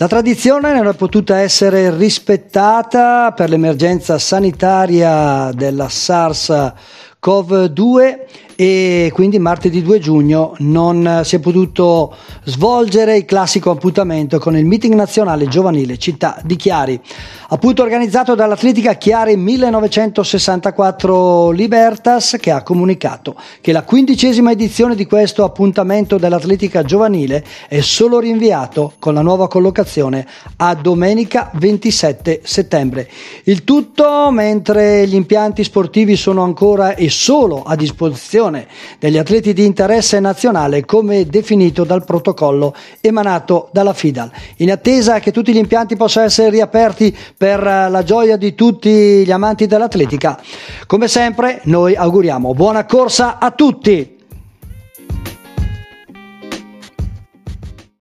La tradizione non è potuta essere rispettata per l'emergenza sanitaria della SARS-CoV-2 e quindi martedì 2 giugno non si è potuto svolgere il classico appuntamento con il meeting nazionale giovanile Città di Chiari, appunto organizzato dall'Atletica Chiari 1964 Libertas che ha comunicato che la quindicesima edizione di questo appuntamento dell'Atletica giovanile è solo rinviato con la nuova collocazione a domenica 27 settembre. Il tutto mentre gli impianti sportivi sono ancora e solo a disposizione degli atleti di interesse nazionale come definito dal protocollo emanato dalla FIDAL. In attesa che tutti gli impianti possano essere riaperti per eh, la gioia di tutti gli amanti dell'atletica, come sempre noi auguriamo buona corsa a tutti!